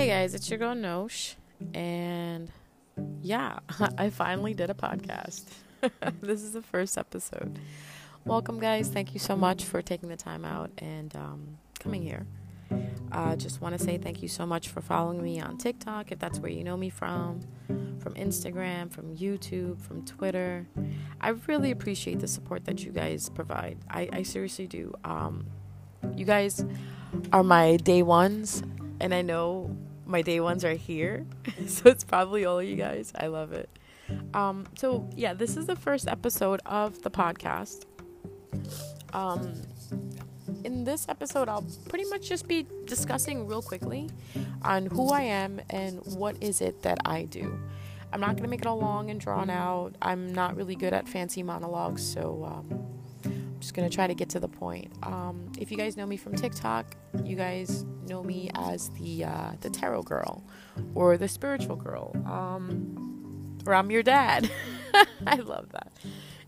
Hey guys, it's your girl Nosh, and yeah, I finally did a podcast. this is the first episode. Welcome, guys. Thank you so much for taking the time out and um, coming here. I uh, just want to say thank you so much for following me on TikTok, if that's where you know me from, from Instagram, from YouTube, from Twitter. I really appreciate the support that you guys provide. I, I seriously do. Um, you guys are my day ones, and I know my day ones are here, so it's probably all of you guys. I love it. Um, so yeah, this is the first episode of the podcast. Um, in this episode, I'll pretty much just be discussing real quickly on who I am and what is it that I do. I'm not going to make it all long and drawn out. I'm not really good at fancy monologues, so um, just going to try to get to the point. Um, if you guys know me from TikTok, you guys know me as the uh, the tarot girl or the spiritual girl, um, or I'm your dad. I love that.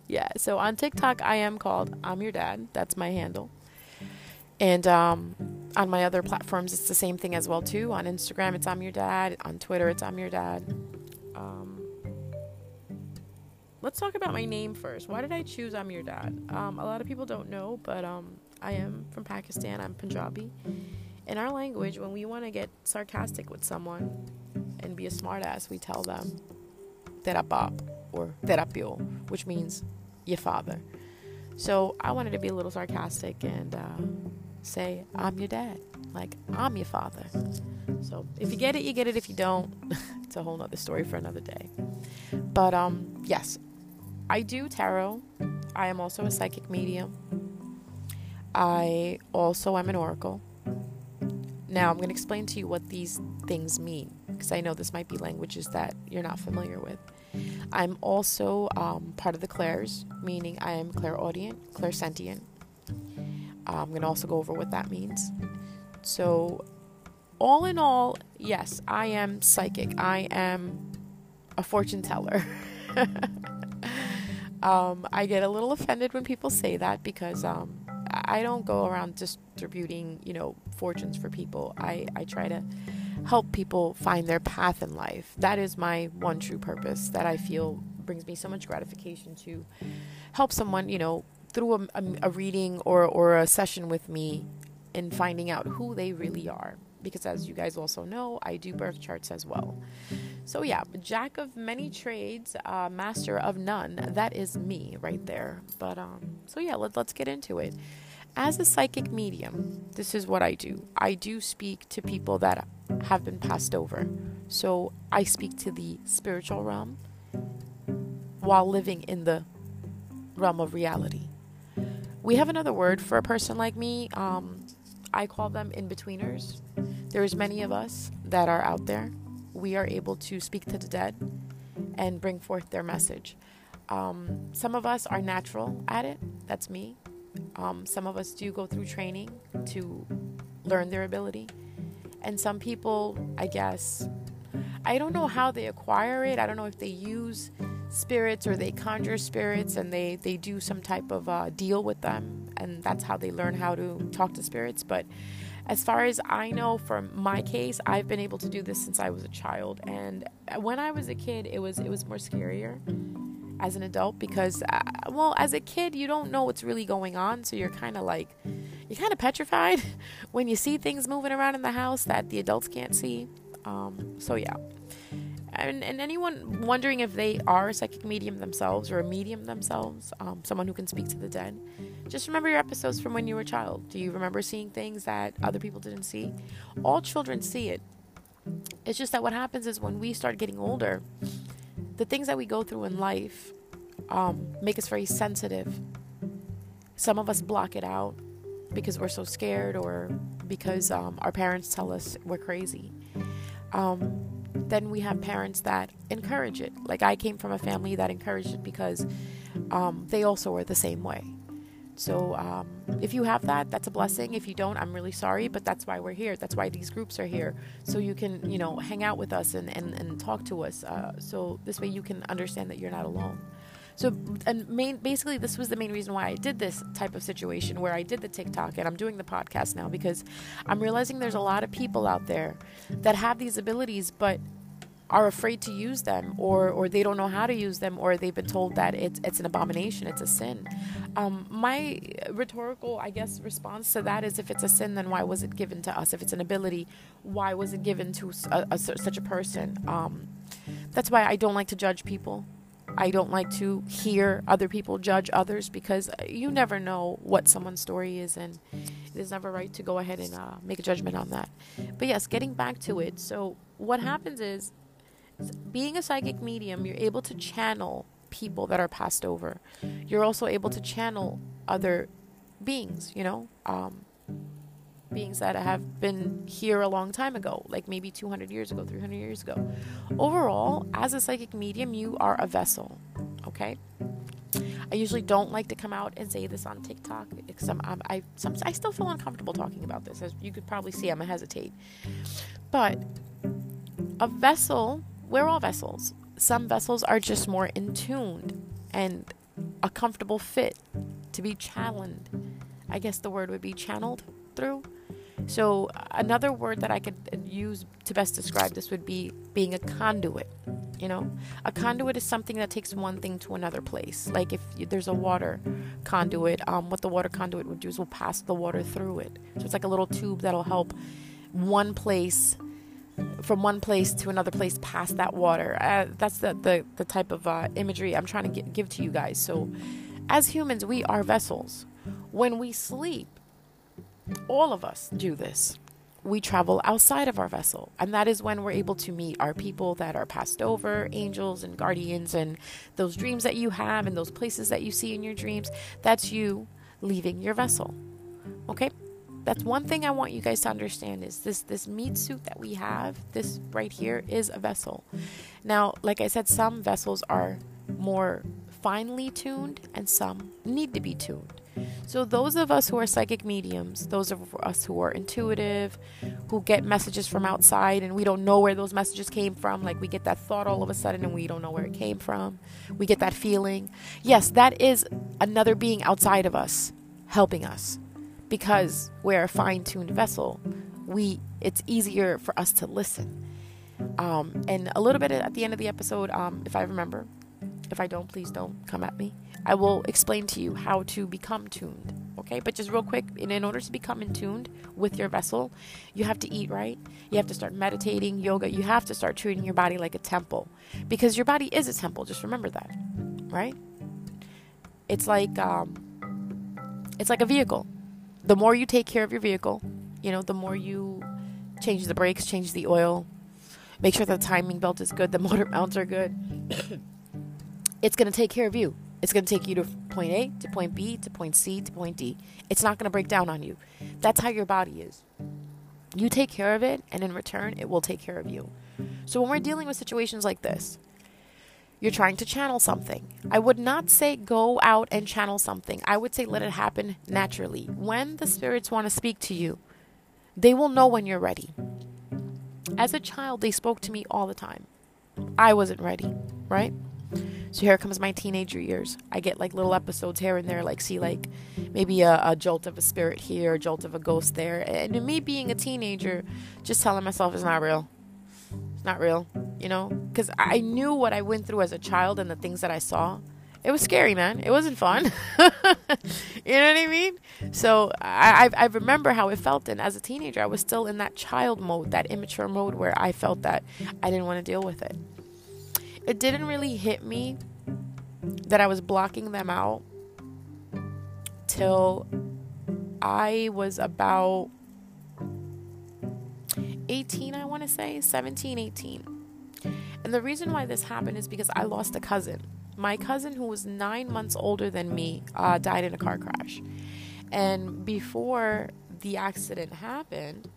Yeah, so on TikTok, I am called I'm Your Dad. That's my handle. And um, on my other platforms, it's the same thing as well too. On Instagram, it's I'm Your Dad. On Twitter, it's I'm Your Dad. Let's talk about my name first. Why did I choose I'm Your Dad? Um, a lot of people don't know, but um, I am from Pakistan. I'm Punjabi. In our language, when we want to get sarcastic with someone and be a smartass, we tell them terapap or terapio, which means your father. So I wanted to be a little sarcastic and uh, say, I'm your dad. Like, I'm your father. So if you get it, you get it. If you don't, it's a whole nother story for another day. But um, yes, I do tarot. I am also a psychic medium. I also am an oracle. Now I'm going to explain to you what these things mean because I know this might be languages that you're not familiar with. I'm also um, part of the clairs, meaning I am clairaudient, clairsentient, I'm going to also go over what that means. So, all in all, yes, I am psychic. I am a fortune teller. um, I get a little offended when people say that because um, I don't go around distributing, you know, fortunes for people. I, I try to help people find their path in life. That is my one true purpose that I feel brings me so much gratification to help someone, you know, through a, a, a reading or, or a session with me in finding out who they really are. Because as you guys also know, I do birth charts as well. So, yeah, jack of many trades, uh, master of none. That is me right there. But, um, so yeah, let, let's get into it. As a psychic medium, this is what I do I do speak to people that have been passed over. So, I speak to the spiritual realm while living in the realm of reality. We have another word for a person like me. Um, I call them in betweeners. There's many of us that are out there. We are able to speak to the dead and bring forth their message. Um, some of us are natural at it. That's me. Um, some of us do go through training to learn their ability. And some people, I guess, I don't know how they acquire it. I don't know if they use spirits or they conjure spirits and they, they do some type of uh, deal with them and that's how they learn how to talk to spirits but as far as i know from my case i've been able to do this since i was a child. And when i was a kid it was it was more scarier as an adult because uh, well as a kid you don't know what's really going on. So you're kind of like you're kind of petrified when you see things moving around in the house that the adults can't see. Um, so yeah and, and anyone wondering if they are a psychic medium themselves or a medium themselves, um, someone who can speak to the dead, just remember your episodes from when you were a child. Do you remember seeing things that other people didn't see? All children see it. It's just that what happens is when we start getting older, the things that we go through in life um, make us very sensitive. Some of us block it out because we're so scared or because um, our parents tell us we're crazy. Um, then we have parents that encourage it. Like I came from a family that encouraged it because um, they also were the same way. So um, if you have that, that's a blessing. If you don't, I'm really sorry, but that's why we're here. That's why these groups are here. So you can, you know, hang out with us and, and, and talk to us. Uh, so this way you can understand that you're not alone. So, and main, basically, this was the main reason why I did this type of situation where I did the TikTok and I'm doing the podcast now because I'm realizing there's a lot of people out there that have these abilities, but are afraid to use them or or they don't know how to use them or they've been told that it's it's an abomination it's a sin. Um, my rhetorical i guess response to that is if it's a sin then why was it given to us? If it's an ability why was it given to a, a, such a person? Um, that's why i don't like to judge people I don't like to hear other people judge others because you never know what someone's story is, and it is never right to go ahead and uh, make a judgment on that. But yes, getting back to it. So, what happens is being a psychic medium, you're able to channel people that are passed over. You're also able to channel other beings, you know, um, beings that have been here a long time ago, like maybe 200 years ago, 300 years ago. Overall, as a psychic medium, you are a vessel, okay? I usually don't like to come out and say this on TikTok I'm I some, I still feel uncomfortable talking about this. As you could probably see, I'm a hesitate. But a vessel we're all vessels. Some vessels are just more in tuned and a comfortable fit to be channeled. I guess the word would be channeled through. So, another word that I could use to best describe this would be being a conduit. You know, a conduit is something that takes one thing to another place. Like if there's a water conduit, um, what the water conduit would do is will pass the water through it. So it's like a little tube that'll help one place from one place to another place past that water. Uh, that's the, the, the type of uh, imagery I'm trying to get, give to you guys. So, as humans, we are vessels. When we sleep, all of us do this. We travel outside of our vessel, and that is when we're able to meet our people that are passed over, angels and guardians, and those dreams that you have, and those places that you see in your dreams. That's you leaving your vessel. Okay? that's one thing I want you guys to understand is this this meat suit that we have, this right here is a vessel. Now, like I said, some vessels are more finely tuned and some need to be tuned. So those of us who are psychic mediums, those of us who are intuitive, who get messages from outside and we don't know where those messages came from, like we get that thought all of a sudden and we don't know where it came from. We get that feeling. Yes, that is another being outside of us helping us because we're a fine-tuned vessel we it's easier for us to listen um, and a little bit at the end of the episode um, if i remember if i don't please don't come at me. I will explain to you how to become tuned okay? But just real quick in, in order to become in tuned with your vessel you have to eat right. You have to start meditating yoga. You have to start treating your body like a temple because your body is a temple. Just remember that right? It's like um, it's like a vehicle. The more you take care of your vehicle, you know, the more you change the brakes, change the oil, make sure the timing belt is good, the motor mounts are good. It's going to take care of you. It's going to take you to point A, to point B, to point C, to point D. It's not going to break down on you. That's how your body is. You take care of it, and in return, it will take care of you. So when we're dealing with situations like this, you're trying to channel something. I would not say go out and channel something. I would say let it happen naturally. When the spirits want to speak to you, they will know when you're ready. As a child, they spoke to me all the time. I wasn't ready, right? So here comes my teenager years. I get like little episodes here and there, like see like maybe a, a, jolt of a spirit here, a jolt of a ghost there. And me being a teenager, just telling myself it's not real It's not real, you know? Because I knew what I went through as a child and the things that I saw. It was scary, man. It wasn't fun. you know what I mean? So I, I, I remember how it felt. And as a teenager, I was still in that child mode, that immature mode where I felt that I didn't want to deal with it. It didn't really hit me that I was blocking them out till I was about 18, I want to say, 17, 18. And the reason why this happened is because I lost a cousin. My cousin, who was nine months older than me, uh, died in a car crash. And before the accident happened,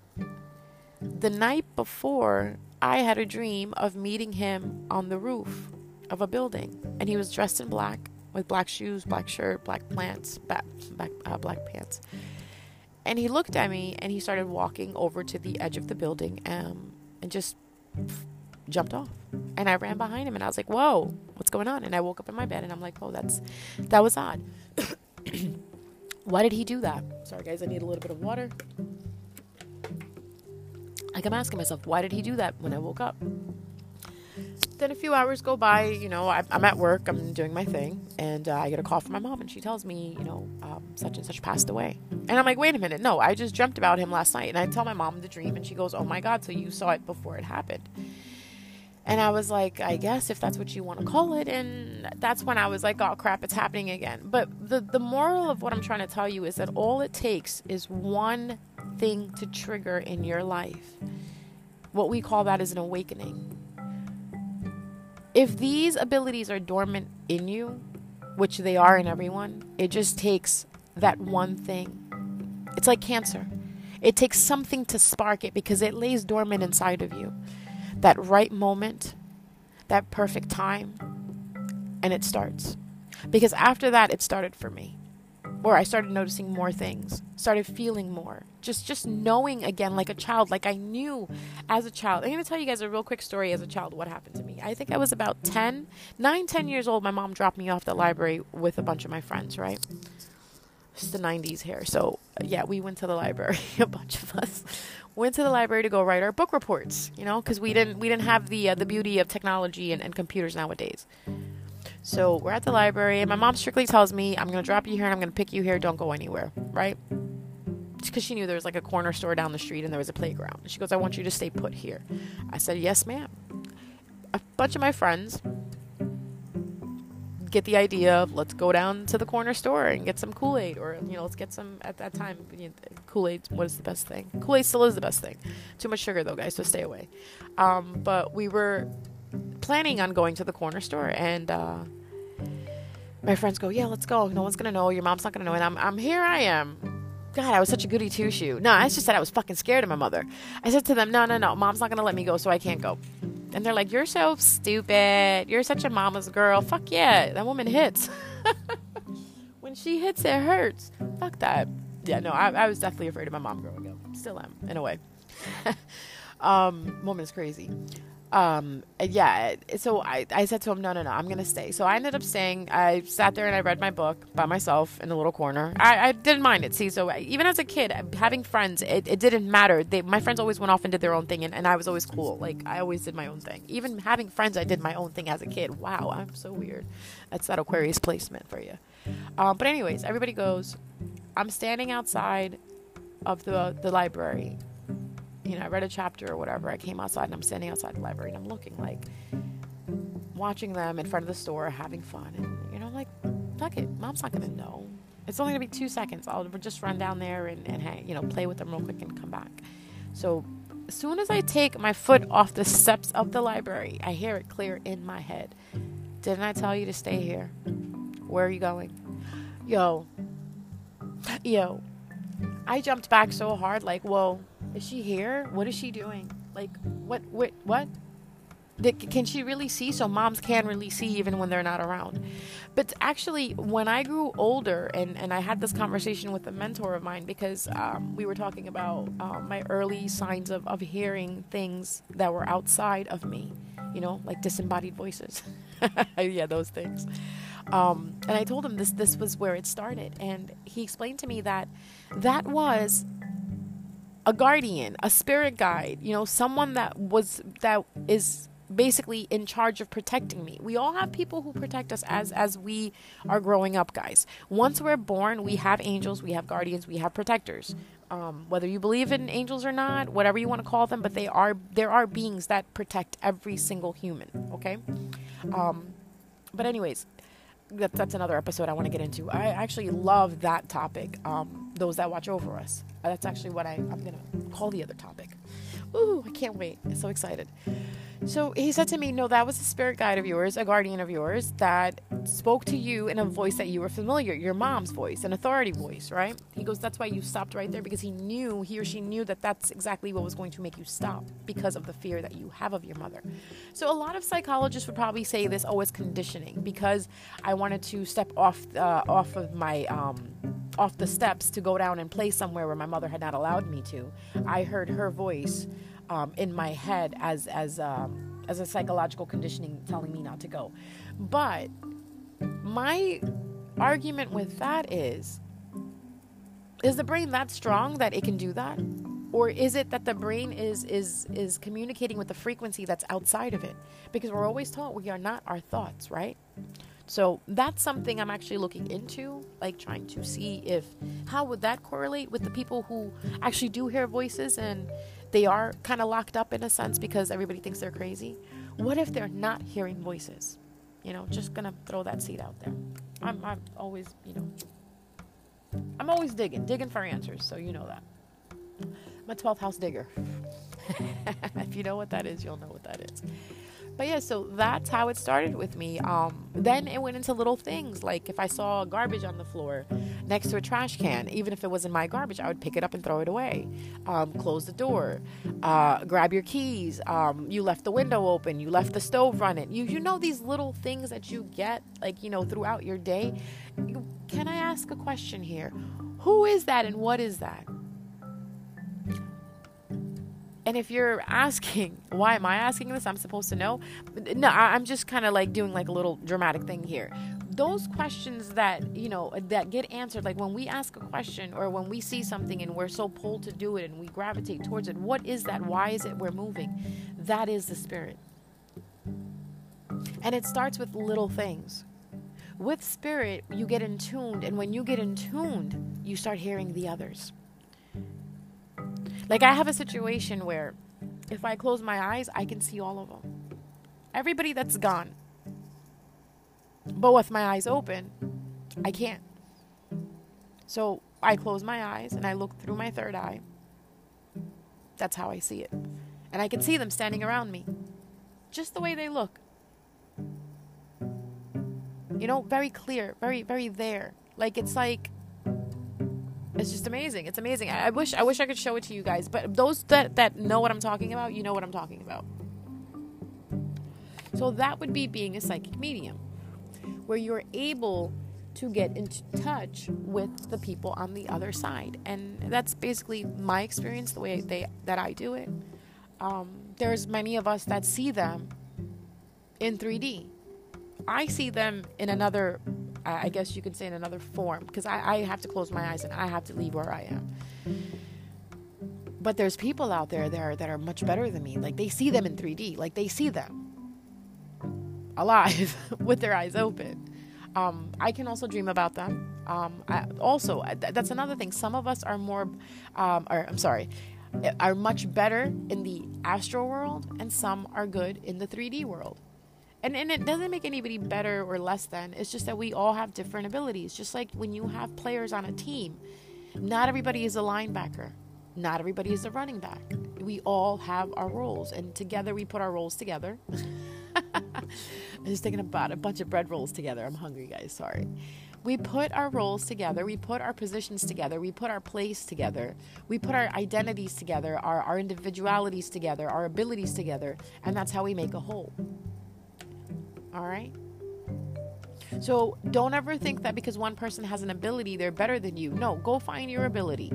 the night before, I had a dream of meeting him on the roof of a building. And he was dressed in black with black shoes, black shirt, black plants, back, back, uh, black pants. And he looked at me and he started walking over to the edge of the building um, and just jumped off. And I ran behind him and I was like, whoa, what's going on? And I woke up in my bed and I'm like, oh, that's, that was odd. Why did he do that? Sorry, guys, I need a little bit of water. Like, I'm asking myself, why did he do that when I woke up? Then a few hours go by, you know, I, am at work, I'm doing my thing, and uh, I get a call from my mom, and she tells me, you know, um, such and such passed away. And I'm like, wait a minute, no, I just dreamt about him last night. And I tell my mom the dream, and she goes, oh my God, so you saw it before it happened. And I was like, I guess if that's what you want to call it. And that's when I was like, oh crap, it's happening again. But the, the moral of what I'm trying to tell you is that all it takes is one thing to trigger in your life. What we call that is an awakening. If these abilities are dormant in you, which they are in everyone, it just takes that one thing. It's like cancer. It takes something to spark it because it lays dormant inside of you that right moment, that perfect time, and it starts. Because after that, it started for me. Where I started noticing more things, started feeling more, just just knowing again like a child, like I knew as a child. I'm gonna tell you guys a real quick story as a child what happened to me. I think I was about 10, 9, 10 years old. My mom dropped me off the library with a bunch of my friends, right? It's the 90s here. So, yeah, we went to the library, a bunch of us went to the library to go write our book reports, you know, because we didn't we didn't have the uh, the beauty of technology and, and computers nowadays. So we're at the library, and my mom strictly tells me, "I'm gonna drop you here, and I'm gonna pick you here. Don't go anywhere." Right? Because she knew there was like a corner store down the street, and there was a playground. She goes, "I want you to stay put here." I said, "Yes, ma'am." A bunch of my friends get the idea of let's go down to the corner store and get some Kool Aid, or you know, let's get some at that time. You know, Kool Aid, what is the best thing? Kool Aid still is the best thing. Too much sugar though, guys, so stay away. Um, but we were planning on going to the corner store, and uh, my friends go, "Yeah, let's go. No one's gonna know. Your mom's not gonna know." And I'm, I'm here. I am. God, I was such a goody two shoe. No, I just said I was fucking scared of my mother. I said to them, "No, no, no. Mom's not gonna let me go, so I can't go." And they're like, You're so stupid. You're such a mama's girl. Fuck yeah. That woman hits. when she hits, it hurts. Fuck that. Yeah, no, I, I was definitely afraid of my mom growing up. Still am, in a way. um, woman's crazy um yeah so I, I said to him no no no i'm gonna stay. So i ended up staying. I sat there and i read my book by myself in the little corner. I, I didn't mind it see so even as a kid having friends it, it didn't matter. They, my friends always went off and did their own thing and, and i was always cool. Like i always did my own thing. Even having friends i did my own thing as a kid. Wow i'm so weird. That's that aquarius placement for you. Um, but anyways everybody goes. I'm standing outside of the the library you know, I read a chapter or whatever. I came outside and I'm standing outside the library and I'm looking like watching them in front of the store having fun. And, you know, like, fuck it. Mom's not going to know. It's only going to be two seconds. I'll just run down there and, and hang, you know, play with them real quick and come back. So as soon as I take my foot off the steps of the library, I hear it clear in my head. Didn't I tell you to stay here? Where are you going? Yo. Yo. I jumped back so hard, like, whoa is she here? What is she doing? Like, what, what, what? Can she really see? So moms can really see even when they're not around. But actually, when I grew older, and, and I had this conversation with a mentor of mine because um, we were talking about um, my early signs of, of hearing things that were outside of me, you know, like disembodied voices. yeah, those things. Um, and I told him this this was where it started, and he explained to me that that was a guardian, a spirit guide, you know, someone that was that is basically in charge of protecting me. We all have people who protect us as as we are growing up, guys. Once we're born, we have angels, we have guardians, we have protectors. Um, whether you believe in angels or not, whatever you want to call them, but they are there are beings that protect every single human. Okay, um, but anyways, that, that's another episode I want to get into. I actually love that topic. Um, those that watch over us. Uh, that's actually what I, I'm gonna call the other topic. Ooh, I can't wait! I'm so excited. So he said to me, No, that was a spirit guide of yours, a guardian of yours, that spoke to you in a voice that you were familiar, your mom's voice, an authority voice, right? He goes, That's why you stopped right there because he knew, he or she knew that that's exactly what was going to make you stop because of the fear that you have of your mother. So a lot of psychologists would probably say this, oh, it's conditioning because I wanted to step off, uh, off of my, um, off the steps to go down and play somewhere where my mother had not allowed me to. I heard her voice um, in my head as as um, as a psychological conditioning telling me not to go. But my argument with that is is the brain that strong that it can do that? Or is it that the brain is is is communicating with the frequency that's outside of it? Because we're always taught we are not our thoughts, right? So that's something I'm actually looking into, like trying to see if how would that correlate with the people who actually do hear voices and they are kind of locked up in a sense because everybody thinks they're crazy. What if they're not hearing voices? You know, just gonna throw that seed out there. I'm, I'm always, you know, I'm always digging, digging for answers. So you know that. I'm a 12th house digger. if you know what that is, you'll know what that is. But yeah, so that's how it started with me. Um, then it went into little things like if I saw garbage on the floor next to a trash can, even if it wasn't my garbage, I would pick it up and throw it away. Um, close the door, uh, grab your keys. Um, you left the window open. You left the stove running. You you know these little things that you get like you know throughout your day. Can I ask a question here? Who is that and what is that? And if you're asking, why am I asking this? I'm supposed to know. No, I'm just kind of like doing like a little dramatic thing here. Those questions that, you know, that get answered, like when we ask a question or when we see something and we're so pulled to do it and we gravitate towards it, what is that? Why is it we're moving? That is the spirit. And it starts with little things. With spirit, you get in tuned, and when you get in tuned, you start hearing the others. Like I have a situation where if I close my eyes, I can see all of them. Everybody that's gone. But with my eyes open, I can't. So I close my eyes and I look through my third eye. That's how I see it. And I can see them standing around me. Just the way they look. You know, very clear, very, very there. Like it's like it's just amazing. It's amazing. I, I, wish I wish I could show it to you guys, but those that that know what I'm talking about, you know what I'm talking about. So that would be being a psychic medium, where you're able to get into touch with the people on the other side, and that's basically my experience, the way they that I do it. Um, there's many of us that see them in 3D. I see them in another I guess you could say in another form, because I, I have to close my eyes and I have to leave where I am. But there's people out there that are, that are much better than me. Like they see them in 3D, like they see them alive with their eyes open. Um, I can also dream about them. Um, I, also, th- that's another thing. Some of us are more, um, or I'm sorry, are much better in the astral world, and some are good in the 3D world and, and it doesn't make anybody better or less than. It's just that we all have different abilities. Just like when you have players on a team not everybody is a linebacker. Not everybody is a running back. We all have our roles and together we put our roles together. I'm just thinking about a bunch of bread rolls together. I'm hungry guys. Sorry. We put our roles together. We put our positions together. We put our place together. We put our identities together our, our individualities together our abilities together and that's how we make a whole all right? So don't ever think that because one person has an ability, they're better than you. No, go find your ability.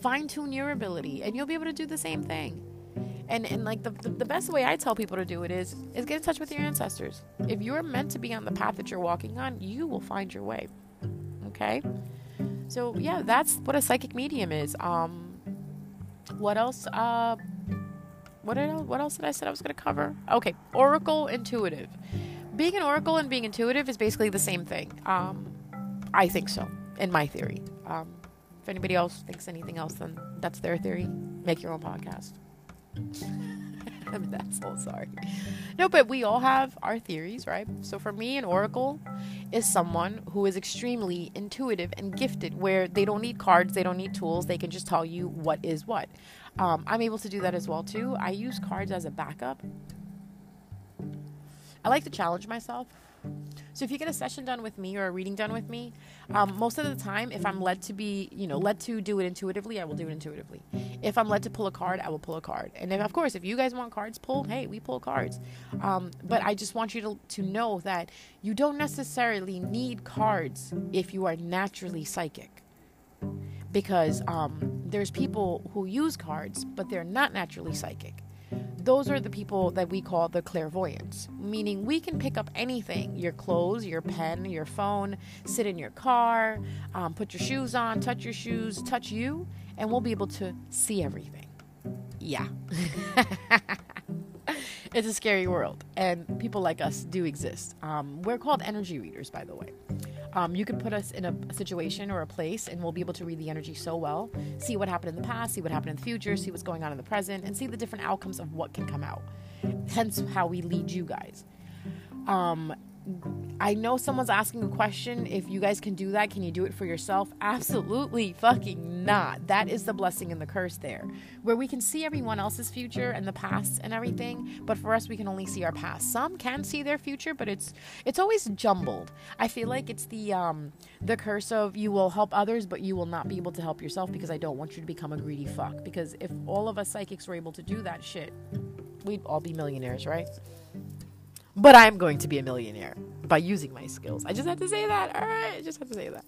Fine tune your ability, and you'll be able to do the same thing. And, and like the, the, the best way I tell people to do it is is get in touch with your ancestors. If you're meant to be on the path that you're walking on, you will find your way. Okay? So yeah, that's what a psychic medium is. Um what else? Uh what did I, what else did I said I was going to cover? Okay, Oracle Intuitive. Being an Oracle and being intuitive is basically the same thing. Um, I think so, in my theory. Um, if anybody else thinks anything else, then that's their theory. Make your own podcast. I'm sorry. No, but we all have our theories, right? So for me, an oracle is someone who is extremely intuitive and gifted, where they don't need cards, they don't need tools, they can just tell you what is what. Um, I'm able to do that as well too. I use cards as a backup. I like to challenge myself. So if you get a session done with me or a reading done with me, um, most of the time, if I'm led to be, you know, led to do it intuitively, I will do it intuitively. If I'm led to pull a card, I will pull a card. And if, of course, if you guys want cards pulled, hey, we pull cards. Um, but I just want you to, to know that you don't necessarily need cards if you are naturally psychic because um, there's people who use cards, but they're not naturally psychic. those are the people that we call the clairvoyants, meaning we can pick up anything your clothes, your pen, your phone, sit in your car, um, put your shoes on, touch your shoes, touch you, and we'll be able to see everything. Yeah. it's a scary world, and people like us do exist. Um, we're called energy readers, by the way. Um, you can put us in a, situation or a place, and we'll be able to read the energy so well, see what happened in the past, see what happened in the future, see what's going on in the present, and see the different outcomes of what can come out. Hence, how we lead you guys. Um, I know someone's asking a question. If you guys can do that, can you do it for yourself? Absolutely fucking not. That is the blessing and the curse there. Where we can see everyone else's future and the past and everything, but for us we can only see our past. Some can see their future, but it's it's always jumbled. I feel like it's the um the curse of you will help others, but you will not be able to help yourself because I don't want you to become a greedy fuck. Because if all of us psychics were able to do that shit, we'd all be millionaires, right? But I'm going to be a millionaire by using my skills. I just have to say that. All right, I just have to say that.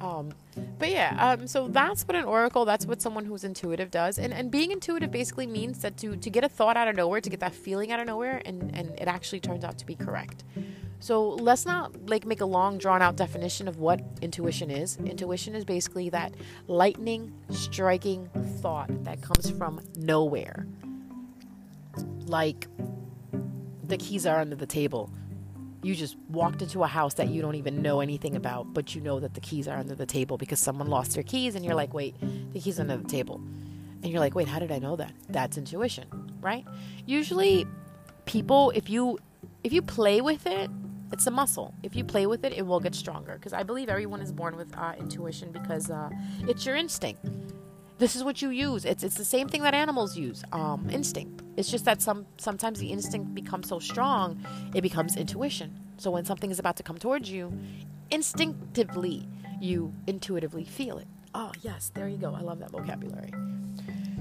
Um, but yeah, um, so that's what an oracle, that's what someone who's intuitive does. And, and being intuitive basically means that to, to get a thought out of nowhere, to get that feeling out of nowhere, and, and it actually turns out to be correct. So let's not like make a long drawn out definition of what intuition is. Intuition is basically that lightning striking thought that comes from nowhere. Like the keys are under the table. You just walked into a house that you don't even know anything about, but you know that the keys are under the table because someone lost their keys, and you're like, wait, the keys under the table. And you're like, wait, how did I know that? That's intuition, right? Usually, people, if you if you play with it, it's a muscle. If you play with it, it will get stronger. Because I believe everyone is born with uh, intuition because uh, it's your instinct this is what you use. It's it's the same thing that animals use. Um, instinct. It's just that some sometimes the instinct becomes so strong, it becomes intuition. So when something is about to come towards you, instinctively you intuitively feel it. Oh yes, there you go. I love that vocabulary.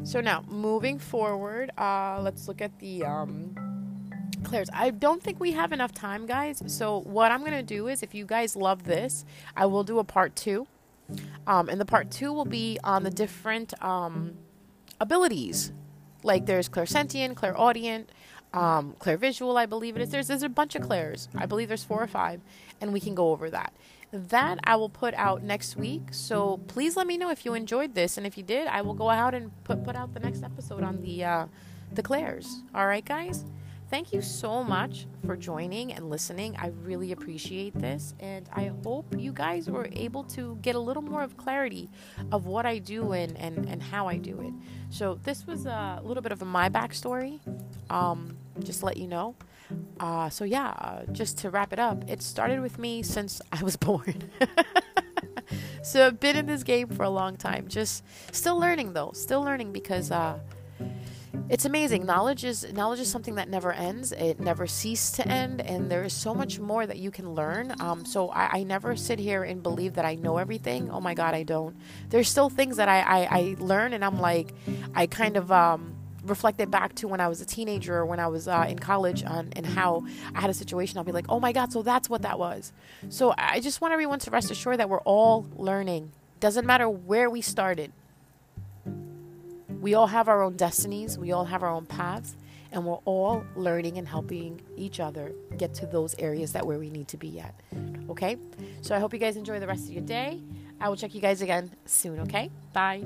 So now moving forward, uh, let's look at the um, clairs. I don't think we have enough time, guys. So what I'm gonna do is, if you guys love this, I will do a part two um, and the part two will be on the different um, abilities. Like there's clairsentient, clairaudient, um, clairvisual, I believe it is. There's, there's a bunch of clairs. I believe there's four or five, and we can go over that. That I will put out next week. So please let me know if you enjoyed this, and if you did, I will go out and put put out the next episode on the uh, the clairs. All right, guys. Thank you so much for joining and listening. I really appreciate this, and I hope you guys were able to get a little more of clarity of what I do and, and, and how I do it. So, this was a little bit of my backstory, um, just to let you know. Uh, so, yeah, uh, just to wrap it up, it started with me since I was born. so, I've been in this game for a long time, just still learning though, still learning because. Uh, it's amazing. Knowledge is knowledge is something that never ends. It never ceases to end, and there is so much more that you can learn. Um, so I, I, never sit here and believe that I know everything. Oh my God, I don't. There's still things that I, I, I learn, and I'm like, I kind of um, reflected back to when I was a teenager or when I was uh, in college on, and how I had a situation. I'll be like, oh my God, so that's what that was. So I just want everyone to rest assured that we're all learning. Doesn't matter where we started we all have our own destinies, we all have our own paths, and we're all learning and helping each other get to those areas that where we need to be at. Okay? So I hope you guys enjoy the rest of your day. I will check you guys again soon, okay? Bye.